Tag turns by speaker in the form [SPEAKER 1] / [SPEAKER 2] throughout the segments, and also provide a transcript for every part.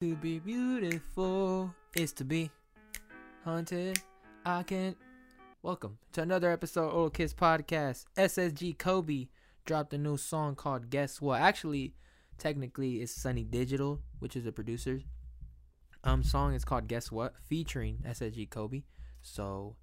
[SPEAKER 1] To be beautiful is to be haunted. I can't. Welcome to another episode of Old Kids Podcast. SSG Kobe dropped a new song called Guess What? Actually, technically, it's Sonny Digital, which is the producer. Um, song is called Guess What, featuring SSG Kobe. So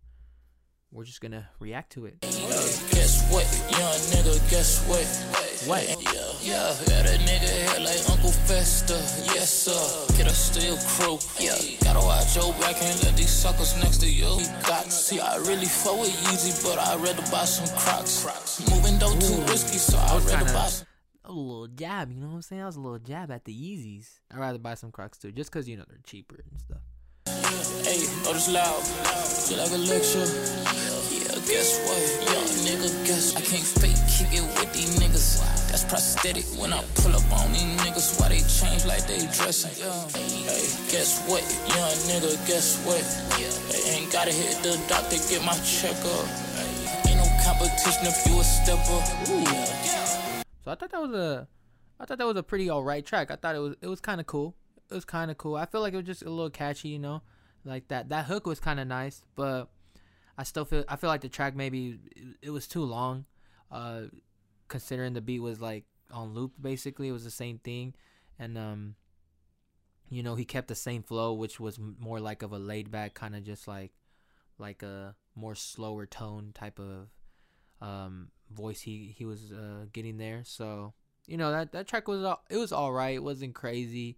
[SPEAKER 1] we're just gonna react to it.
[SPEAKER 2] Guess what, young nigga, guess what?
[SPEAKER 1] What?
[SPEAKER 2] Yeah, yeah, yeah, that nigga head like Uncle Fester, yes sir. Get a steel crew, yeah. Gotta watch your back and let these suckers next to you. Got see, I really fuck with Yeezy, but I rather buy some Crocs. Moving though too risky, so I
[SPEAKER 1] was
[SPEAKER 2] rather buy some.
[SPEAKER 1] A little jab, you know what I'm saying? That was a little jab at the Yeezys. I'd rather buy some Crocs too, just because, you know, they're cheaper and stuff.
[SPEAKER 2] Hey, oh, this loud. Feel like a lecture. Guess what? Young nigga, guess what? I can't fake kick it with these niggas. That's prosthetic when I pull up on these niggas. Why they change like they dressing? Hey, guess what? Young nigga, guess what? They ain't gotta hit the doctor, get my checkup. Ain't no competition if you a stepper.
[SPEAKER 1] So I thought that was a, I thought that was a pretty alright track. I thought it was it was kind of cool. It was kind of cool. I feel like it was just a little catchy, you know, like that that hook was kind of nice, but I still feel I feel like the track maybe it, was too long, uh, considering the beat was like on loop. Basically, it was the same thing, and um, you know, he kept the same flow, which was more like of a laid back kind of just like like a more slower tone type of um voice he he was uh getting there. So you know that that track was all, it was all right. It wasn't crazy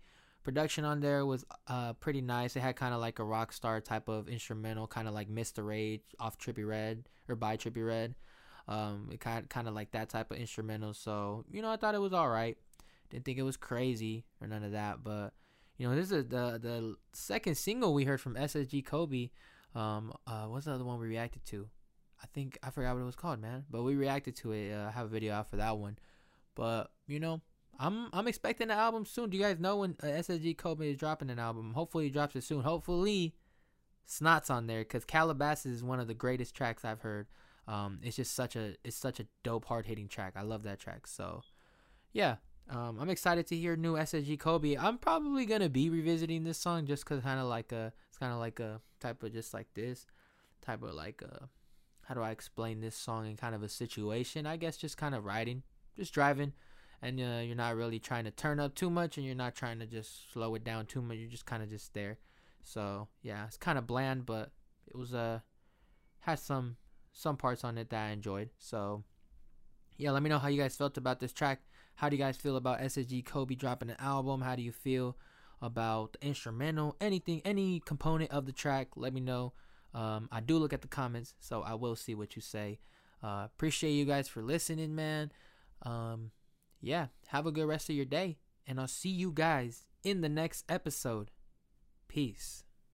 [SPEAKER 1] production on there was uh pretty nice it had kind of like a rock star type of instrumental kind of like mr rage off Trippie Redd or by Trippie Redd um it kind kind of like that type of instrumental so you know i thought it was all right didn't think it was crazy or none of that but you know this is the the second single we heard from ssg kobe um uh what's the other one we reacted to I think I forgot what it was called, man. But we reacted to it. Uh, I have a video out for that one. But you know, I'm I'm expecting the album soon. Do you guys know when uh, SSG Kobe is dropping an album? Hopefully, he drops it soon. Hopefully, Snot's on there because Calabasas is one of the greatest tracks I've heard. Um, it's just such a it's such a dope, hard hitting track. I love that track. So, yeah, um, I'm excited to hear new SSG Kobe. I'm probably gonna be revisiting this song just cause kind of like a it's kind of like a type of just like this type of like a how do I explain this song in kind of a situation? I guess just kind of riding, just driving, and uh, you're not really trying to turn up too much, and you're not trying to just slow it down too much. You're just kind of just there. So yeah, it's kind of bland, but it was uh had some some parts on it that I enjoyed. So yeah, let me know how you guys felt about this track. How do you guys feel about SSG Kobe dropping an album? How do you feel about the instrumental? Anything, any component of the track? Let me know. Um, I do look at the comments, so I will see what you say. Uh, appreciate you guys for listening, man. Um, yeah, have a good rest of your day, and I'll see you guys in the next episode. Peace.